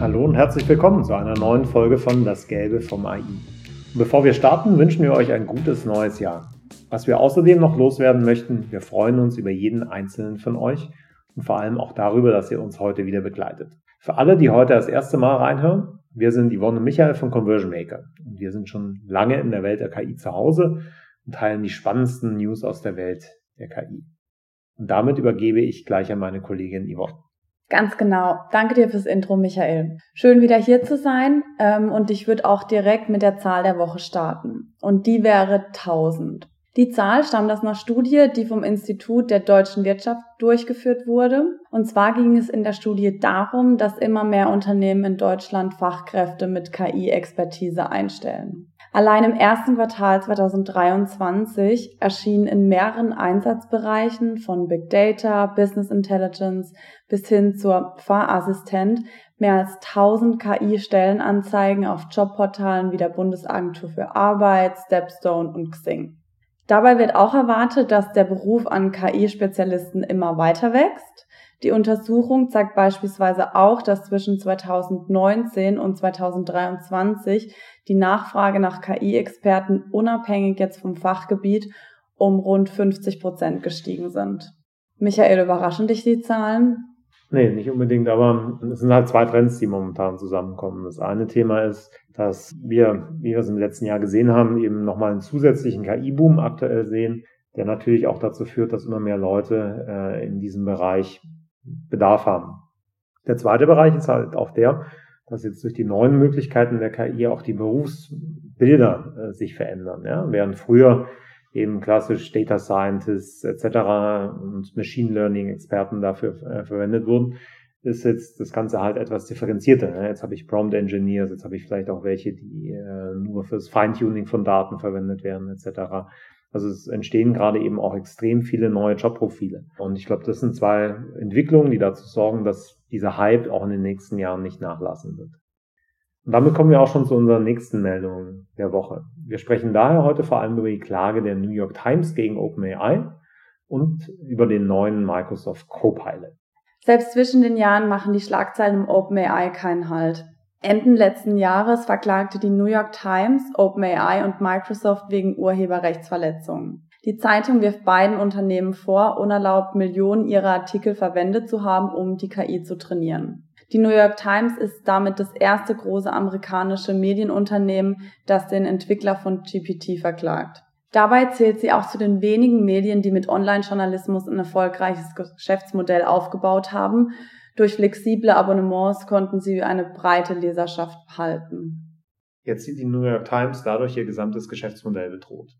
Hallo und herzlich willkommen zu einer neuen Folge von Das Gelbe vom AI. Bevor wir starten, wünschen wir euch ein gutes neues Jahr. Was wir außerdem noch loswerden möchten, wir freuen uns über jeden einzelnen von euch und vor allem auch darüber, dass ihr uns heute wieder begleitet. Für alle, die heute das erste Mal reinhören, wir sind Yvonne und Michael von Conversion Maker und wir sind schon lange in der Welt der KI zu Hause und teilen die spannendsten News aus der Welt der KI. Und damit übergebe ich gleich an meine Kollegin Yvonne. Ganz genau. Danke dir fürs Intro, Michael. Schön wieder hier zu sein. Ähm, und ich würde auch direkt mit der Zahl der Woche starten. Und die wäre 1000. Die Zahl stammt aus einer Studie, die vom Institut der deutschen Wirtschaft durchgeführt wurde. Und zwar ging es in der Studie darum, dass immer mehr Unternehmen in Deutschland Fachkräfte mit KI-Expertise einstellen. Allein im ersten Quartal 2023 erschienen in mehreren Einsatzbereichen von Big Data, Business Intelligence bis hin zur Fahrassistent mehr als 1000 KI-Stellenanzeigen auf Jobportalen wie der Bundesagentur für Arbeit, Stepstone und Xing. Dabei wird auch erwartet, dass der Beruf an KI-Spezialisten immer weiter wächst. Die Untersuchung zeigt beispielsweise auch, dass zwischen 2019 und 2023 die Nachfrage nach KI-Experten unabhängig jetzt vom Fachgebiet um rund 50 Prozent gestiegen sind. Michael, überraschen dich die Zahlen? Nee, nicht unbedingt, aber es sind halt zwei Trends, die momentan zusammenkommen. Das eine Thema ist, dass wir, wie wir es im letzten Jahr gesehen haben, eben nochmal einen zusätzlichen KI-Boom aktuell sehen, der natürlich auch dazu führt, dass immer mehr Leute äh, in diesem Bereich Bedarf haben. Der zweite Bereich ist halt auch der, dass jetzt durch die neuen Möglichkeiten der KI auch die Berufsbilder äh, sich verändern. Ja? Während früher eben klassisch Data Scientists etc. und Machine Learning Experten dafür äh, verwendet wurden, ist jetzt das Ganze halt etwas differenzierter. Ne? Jetzt habe ich Prompt Engineers, jetzt habe ich vielleicht auch welche, die äh, nur fürs Feintuning von Daten verwendet werden etc. Also es entstehen gerade eben auch extrem viele neue Jobprofile. Und ich glaube, das sind zwei Entwicklungen, die dazu sorgen, dass dieser Hype auch in den nächsten Jahren nicht nachlassen wird. Und damit kommen wir auch schon zu unseren nächsten Meldungen der Woche. Wir sprechen daher heute vor allem über die Klage der New York Times gegen OpenAI und über den neuen Microsoft Copilot. Selbst zwischen den Jahren machen die Schlagzeilen um OpenAI keinen Halt. Enden letzten Jahres verklagte die New York Times, OpenAI und Microsoft wegen Urheberrechtsverletzungen. Die Zeitung wirft beiden Unternehmen vor, unerlaubt Millionen ihrer Artikel verwendet zu haben, um die KI zu trainieren. Die New York Times ist damit das erste große amerikanische Medienunternehmen, das den Entwickler von GPT verklagt. Dabei zählt sie auch zu den wenigen Medien, die mit Online-Journalismus ein erfolgreiches Geschäftsmodell aufgebaut haben durch flexible Abonnements konnten sie eine breite Leserschaft halten. Jetzt sieht die New York Times dadurch ihr gesamtes Geschäftsmodell bedroht.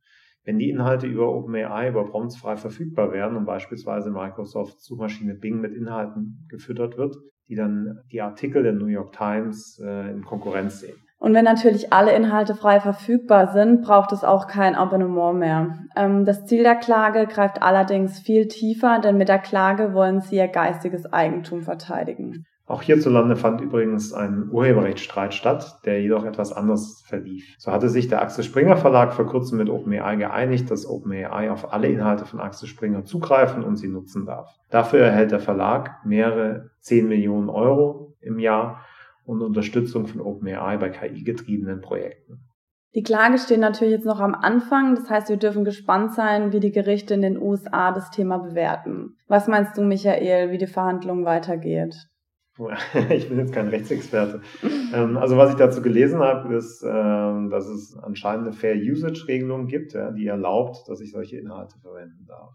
Wenn die Inhalte über OpenAI über Prompts frei verfügbar werden und beispielsweise Microsoft Suchmaschine Bing mit Inhalten gefüttert wird, die dann die Artikel der New York Times äh, in Konkurrenz sehen. Und wenn natürlich alle Inhalte frei verfügbar sind, braucht es auch kein Abonnement mehr. Ähm, das Ziel der Klage greift allerdings viel tiefer, denn mit der Klage wollen sie ihr geistiges Eigentum verteidigen. Auch hierzulande fand übrigens ein Urheberrechtsstreit statt, der jedoch etwas anders verlief. So hatte sich der Axel Springer Verlag vor kurzem mit OpenAI geeinigt, dass OpenAI auf alle Inhalte von Axel Springer zugreifen und sie nutzen darf. Dafür erhält der Verlag mehrere 10 Millionen Euro im Jahr und Unterstützung von OpenAI bei KI-getriebenen Projekten. Die Klage steht natürlich jetzt noch am Anfang, das heißt, wir dürfen gespannt sein, wie die Gerichte in den USA das Thema bewerten. Was meinst du, Michael, wie die Verhandlung weitergeht? Ich bin jetzt kein Rechtsexperte. Ähm, also was ich dazu gelesen habe, ist, ähm, dass es anscheinend eine Fair Usage Regelung gibt, die erlaubt, dass ich solche Inhalte verwenden darf.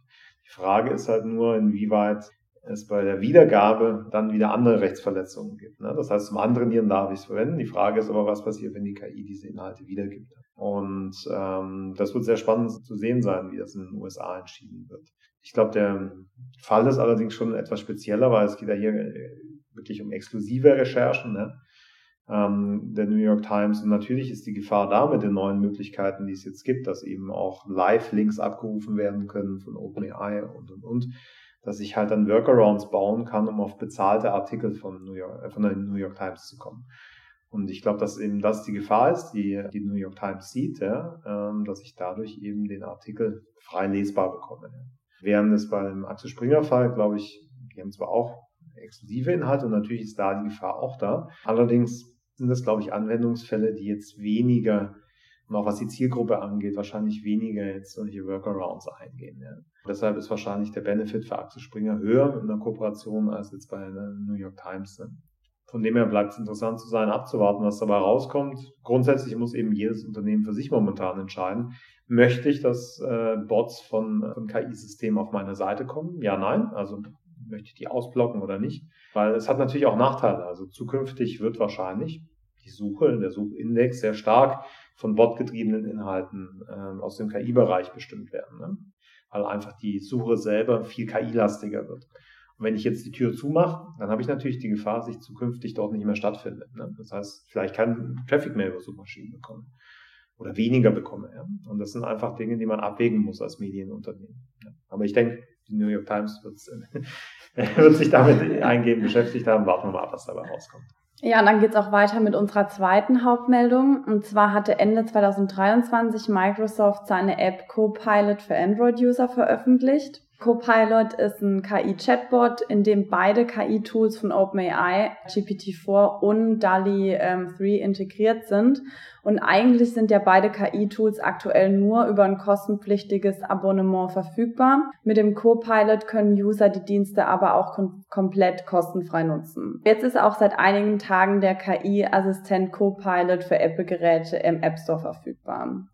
Die Frage ist halt nur, inwieweit es bei der Wiedergabe dann wieder andere Rechtsverletzungen gibt. Ne? Das heißt, zum anderen Nieren darf ich es verwenden. Die Frage ist aber, was passiert, wenn die KI diese Inhalte wiedergibt. Und ähm, das wird sehr spannend zu sehen sein, wie das in den USA entschieden wird. Ich glaube, der Fall ist allerdings schon etwas spezieller, weil es geht ja hier äh, wirklich um exklusive Recherchen ne? ähm, der New York Times. Und natürlich ist die Gefahr da mit den neuen Möglichkeiten, die es jetzt gibt, dass eben auch Live-Links abgerufen werden können von OpenAI und, und, und dass ich halt dann Workarounds bauen kann, um auf bezahlte Artikel von, New York, äh, von der New York Times zu kommen. Und ich glaube, dass eben das die Gefahr ist, die die New York Times sieht, ja, ähm, dass ich dadurch eben den Artikel frei lesbar bekomme. Während es beim Axel Springer Fall, glaube ich, die haben zwar auch exklusive Inhalte und natürlich ist da die Gefahr auch da. Allerdings sind das, glaube ich, Anwendungsfälle, die jetzt weniger und auch was die Zielgruppe angeht, wahrscheinlich weniger jetzt solche Workarounds eingehen. Ja. Deshalb ist wahrscheinlich der Benefit für Axel Springer höher in der Kooperation als jetzt bei der New York Times. Von dem her bleibt es interessant zu sein, abzuwarten, was dabei rauskommt. Grundsätzlich muss eben jedes Unternehmen für sich momentan entscheiden, möchte ich, dass äh, Bots von, von KI-Systemen auf meine Seite kommen? Ja, nein. Also möchte ich die ausblocken oder nicht? Weil es hat natürlich auch Nachteile. Also zukünftig wird wahrscheinlich die Suche, der Suchindex sehr stark von botgetriebenen Inhalten äh, aus dem KI-Bereich bestimmt werden, ne? weil einfach die Suche selber viel KI-lastiger wird. Und wenn ich jetzt die Tür zumache, dann habe ich natürlich die Gefahr, dass ich zukünftig dort nicht mehr stattfindet. Ne? Das heißt, vielleicht kein Traffic mehr über Suchmaschinen bekommen oder weniger bekomme. Ja? Und das sind einfach Dinge, die man abwägen muss als Medienunternehmen. Ja? Aber ich denke, die New York Times wird sich damit eingehend beschäftigt haben. Warten wir mal ab, was dabei rauskommt. Ja, und dann geht's auch weiter mit unserer zweiten Hauptmeldung. Und zwar hatte Ende 2023 Microsoft seine App Copilot für Android-User veröffentlicht. Copilot ist ein KI-Chatbot, in dem beide KI-Tools von OpenAI, GPT-4 und DALI ähm, 3 integriert sind. Und eigentlich sind ja beide KI-Tools aktuell nur über ein kostenpflichtiges Abonnement verfügbar. Mit dem Copilot können User die Dienste aber auch kom komplett kostenfrei nutzen. Jetzt ist auch seit einigen Tagen der KI-Assistent Copilot für Apple-Geräte im App Store verfügbar.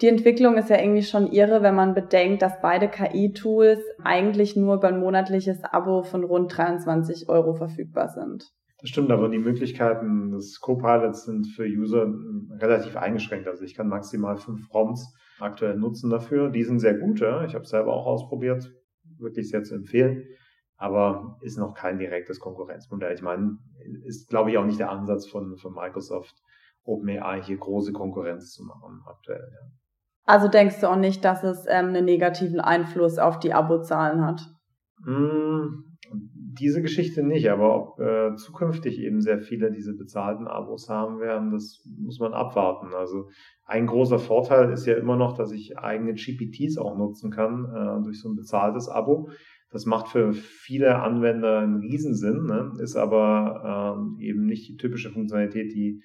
Die Entwicklung ist ja irgendwie schon irre, wenn man bedenkt, dass beide KI-Tools eigentlich nur über ein monatliches Abo von rund 23 Euro verfügbar sind. Das stimmt, aber die Möglichkeiten des Copilots sind für User relativ eingeschränkt. Also ich kann maximal fünf Prompts aktuell nutzen dafür. Die sind sehr gut, ja. Ich habe es selber auch ausprobiert, wirklich sehr zu empfehlen, aber ist noch kein direktes Konkurrenzmodell. Ich meine, ist glaube ich auch nicht der Ansatz von, von Microsoft, OpenAI hier große Konkurrenz zu machen aktuell. Ja. Also denkst du auch nicht, dass es ähm, einen negativen Einfluss auf die Abozahlen hat? Mm, diese Geschichte nicht, aber ob äh, zukünftig eben sehr viele diese bezahlten Abos haben werden, das muss man abwarten. Also ein großer Vorteil ist ja immer noch, dass ich eigene GPTs auch nutzen kann äh, durch so ein bezahltes Abo. Das macht für viele Anwender einen Riesensinn, ne? ist aber ähm, eben nicht die typische Funktionalität, die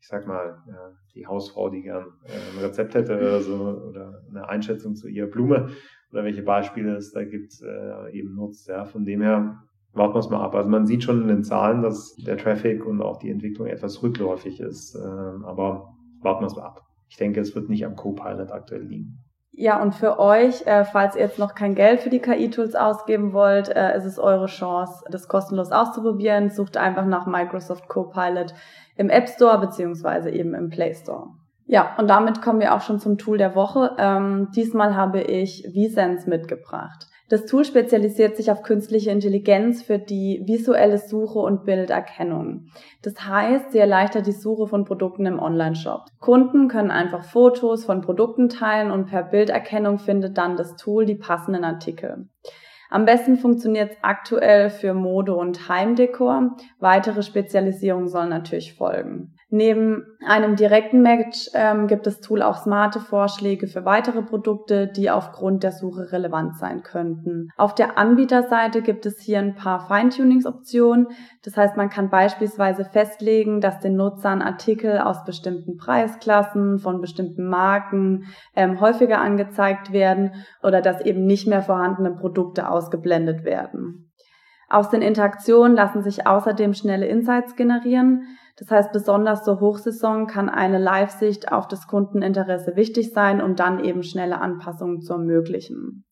ich sag mal, ja, die Hausfrau, die gern äh, ein Rezept hätte oder so, oder eine Einschätzung zu ihrer Blume oder welche Beispiele es da gibt, äh, eben nutzt. Ja, von dem her warten wir es mal ab. Also man sieht schon in den Zahlen, dass der Traffic und auch die Entwicklung etwas rückläufig ist. Äh, aber warten wir es mal ab. Ich denke, es wird nicht am Copilot aktuell liegen. Ja, und für euch, äh, falls ihr jetzt noch kein Geld für die KI-Tools ausgeben wollt, äh, ist es eure Chance, das kostenlos auszuprobieren. Sucht einfach nach Microsoft Copilot im App Store beziehungsweise eben im Play Store. Ja, und damit kommen wir auch schon zum Tool der Woche. Ähm, diesmal habe ich VSense mitgebracht. Das Tool spezialisiert sich auf künstliche Intelligenz für die visuelle Suche und Bilderkennung. Das heißt, sie erleichtert die Suche von Produkten im Online-Shop. Kunden können einfach Fotos von Produkten teilen und per Bilderkennung findet dann das Tool die passenden Artikel. Am besten funktioniert es aktuell für Mode und Heimdekor. Weitere Spezialisierungen sollen natürlich folgen. Neben einem direkten Match ähm, gibt das Tool auch smarte Vorschläge für weitere Produkte, die aufgrund der Suche relevant sein könnten. Auf der Anbieterseite gibt es hier ein paar Feintunings-Optionen. Das heißt, man kann beispielsweise festlegen, dass den Nutzern Artikel aus bestimmten Preisklassen von bestimmten Marken ähm, häufiger angezeigt werden oder dass eben nicht mehr vorhandene Produkte ausgeblendet werden. Aus den Interaktionen lassen sich außerdem schnelle Insights generieren. Das heißt, besonders zur Hochsaison kann eine Live-Sicht auf das Kundeninteresse wichtig sein, um dann eben schnelle Anpassungen zu ermöglichen.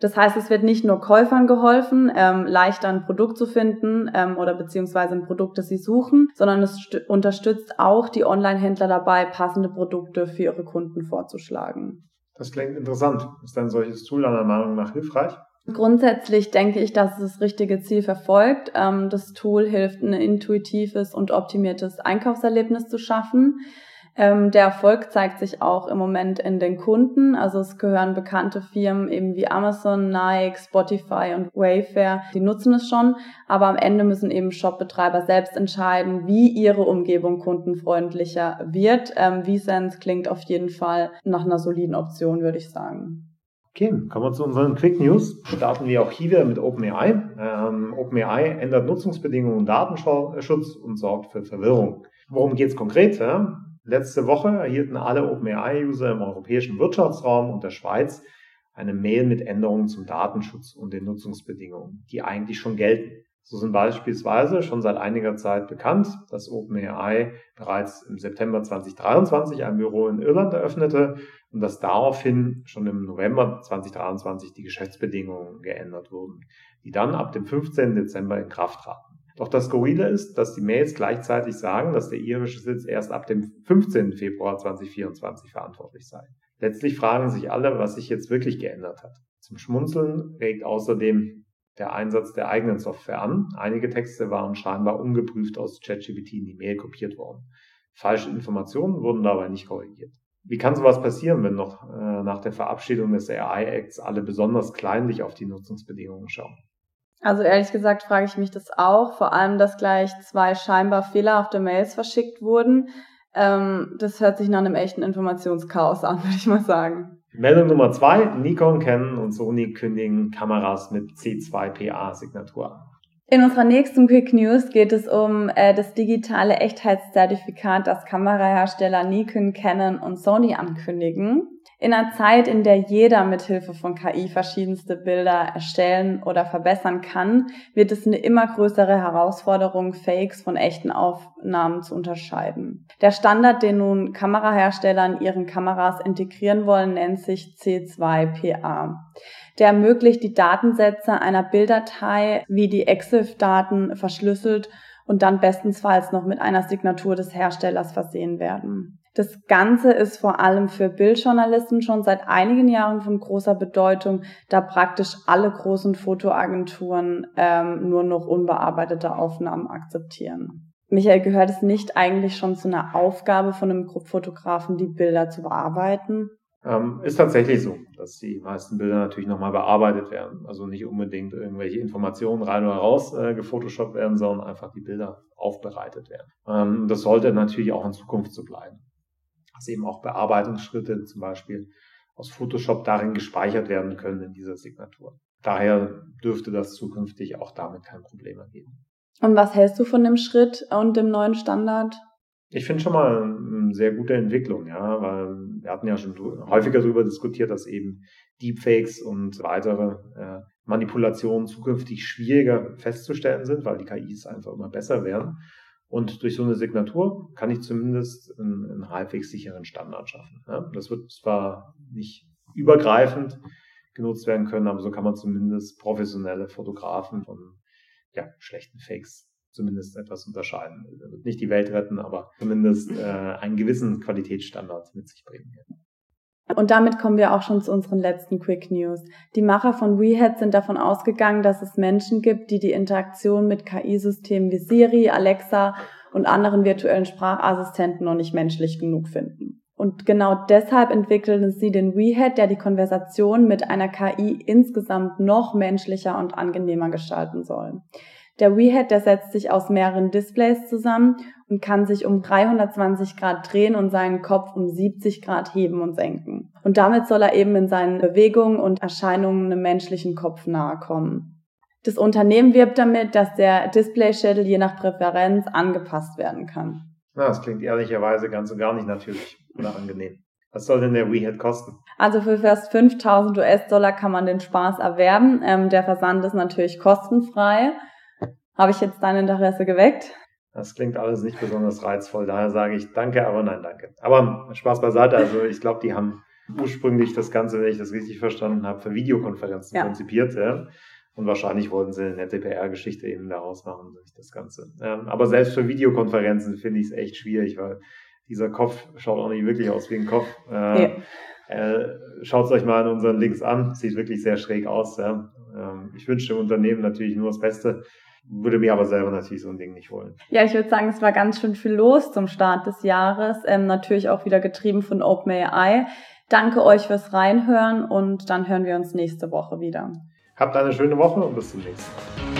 Das heißt, es wird nicht nur Käufern geholfen, ähm, leichter ein Produkt zu finden ähm, oder beziehungsweise ein Produkt, das sie suchen, sondern es unterstützt auch die Online-Händler dabei, passende Produkte für ihre Kunden vorzuschlagen. Das klingt interessant. Ist ein solches Tool deiner Meinung nach hilfreich? Grundsätzlich denke ich, dass es das richtige Ziel verfolgt. Ähm, das Tool hilft, ein intuitives und optimiertes Einkaufserlebnis zu schaffen. Ähm, der Erfolg zeigt sich auch im Moment in den Kunden. Also es gehören bekannte Firmen eben wie Amazon, Nike, Spotify und Wayfair, die nutzen es schon. Aber am Ende müssen eben Shopbetreiber selbst entscheiden, wie ihre Umgebung kundenfreundlicher wird. Ähm, VSense klingt auf jeden Fall nach einer soliden Option, würde ich sagen. Okay, kommen wir zu unseren Quick News. Starten wir auch hier wieder mit OpenAI. Ähm, OpenAI ändert Nutzungsbedingungen und Datenschutz und sorgt für Verwirrung. Worum geht es konkret? Ja? Letzte Woche erhielten alle OpenAI-User im europäischen Wirtschaftsraum und der Schweiz eine Mail mit Änderungen zum Datenschutz und den Nutzungsbedingungen, die eigentlich schon gelten. So sind beispielsweise schon seit einiger Zeit bekannt, dass OpenAI bereits im September 2023 ein Büro in Irland eröffnete und dass daraufhin schon im November 2023 die Geschäftsbedingungen geändert wurden, die dann ab dem 15. Dezember in Kraft traten. Doch das Skurrile ist, dass die Mails gleichzeitig sagen, dass der irische Sitz erst ab dem 15. Februar 2024 verantwortlich sei. Letztlich fragen sich alle, was sich jetzt wirklich geändert hat. Zum Schmunzeln regt außerdem der Einsatz der eigenen Software an. Einige Texte waren scheinbar ungeprüft aus ChatGPT in die Mail kopiert worden. Falsche Informationen wurden dabei nicht korrigiert. Wie kann sowas passieren, wenn noch äh, nach der Verabschiedung des AI-Acts alle besonders kleinlich auf die Nutzungsbedingungen schauen? Also ehrlich gesagt frage ich mich das auch, vor allem, dass gleich zwei scheinbar fehlerhafte Mails verschickt wurden. Ähm, das hört sich nach einem echten Informationschaos an, würde ich mal sagen. Meldung Nummer zwei, Nikon, Canon und Sony kündigen Kameras mit C2PA-Signatur an. In unserer nächsten Quick News geht es um äh, das digitale Echtheitszertifikat, das Kamerahersteller Nikon, Canon und Sony ankündigen. In einer Zeit, in der jeder mit Hilfe von KI verschiedenste Bilder erstellen oder verbessern kann, wird es eine immer größere Herausforderung, Fakes von echten Aufnahmen zu unterscheiden. Der Standard, den nun Kamerahersteller in ihren Kameras integrieren wollen, nennt sich C2PA. Der ermöglicht die Datensätze einer Bilddatei wie die EXIF-Daten verschlüsselt und dann bestensfalls noch mit einer Signatur des Herstellers versehen werden. Das Ganze ist vor allem für Bildjournalisten schon seit einigen Jahren von großer Bedeutung, da praktisch alle großen Fotoagenturen ähm, nur noch unbearbeitete Aufnahmen akzeptieren. Michael, gehört es nicht eigentlich schon zu einer Aufgabe von einem Fotografen, die Bilder zu bearbeiten? Ähm, ist tatsächlich so, dass die meisten Bilder natürlich nochmal bearbeitet werden. Also nicht unbedingt irgendwelche Informationen rein oder raus äh, gefotoshoppt werden, sondern einfach die Bilder aufbereitet werden. Ähm, das sollte natürlich auch in Zukunft so bleiben dass eben auch Bearbeitungsschritte zum Beispiel aus Photoshop darin gespeichert werden können in dieser Signatur. Daher dürfte das zukünftig auch damit kein Problem ergeben. Und was hältst du von dem Schritt und dem neuen Standard? Ich finde schon mal eine sehr gute Entwicklung, ja, weil wir hatten ja schon häufiger darüber diskutiert, dass eben Deepfakes und weitere äh, Manipulationen zukünftig schwieriger festzustellen sind, weil die KIs einfach immer besser werden. Und durch so eine Signatur kann ich zumindest einen, einen halbwegs sicheren Standard schaffen. Ja, das wird zwar nicht übergreifend genutzt werden können, aber so kann man zumindest professionelle Fotografen von ja, schlechten Fakes zumindest etwas unterscheiden. Er wird nicht die Welt retten, aber zumindest äh, einen gewissen Qualitätsstandard mit sich bringen. Und damit kommen wir auch schon zu unseren letzten Quick News. Die Macher von WeHead sind davon ausgegangen, dass es Menschen gibt, die die Interaktion mit KI-Systemen wie Siri, Alexa und anderen virtuellen Sprachassistenten noch nicht menschlich genug finden. Und genau deshalb entwickelten sie den WeHead, der die Konversation mit einer KI insgesamt noch menschlicher und angenehmer gestalten soll. Der WeHead, der setzt sich aus mehreren Displays zusammen und kann sich um 320 Grad drehen und seinen Kopf um 70 Grad heben und senken. Und damit soll er eben in seinen Bewegungen und Erscheinungen einem menschlichen Kopf nahe kommen. Das Unternehmen wirbt damit, dass der Display-Schädel je nach Präferenz angepasst werden kann. Na, das klingt ehrlicherweise ganz und gar nicht natürlich oder angenehm. Was soll denn der WeHead kosten? Also für fast 5000 US-Dollar kann man den Spaß erwerben. Ähm, der Versand ist natürlich kostenfrei. Habe ich jetzt dein Interesse geweckt? Das klingt alles nicht besonders reizvoll. Daher sage ich danke, aber nein, danke. Aber Spaß beiseite. Also ich glaube, die haben ursprünglich das Ganze, wenn ich das richtig verstanden habe, für Videokonferenzen ja. konzipiert. Ja? Und wahrscheinlich wollten sie eine nette PR-Geschichte eben daraus machen, durch das Ganze. Ähm, aber selbst für Videokonferenzen finde ich es echt schwierig, weil dieser Kopf schaut auch nicht wirklich aus wie ein Kopf. Äh, ja. äh, Schaut es euch mal an unseren Links an. Sieht wirklich sehr schräg aus. Ja? Ähm, ich wünsche dem Unternehmen natürlich nur das Beste würde mir aber selber natürlich so ein Ding nicht holen. Ja, ich würde sagen, es war ganz schön viel los zum Start des Jahres. Ähm, natürlich auch wieder getrieben von OpenAI. Danke euch fürs Reinhören und dann hören wir uns nächste Woche wieder. Habt eine schöne Woche und bis zum nächsten Mal.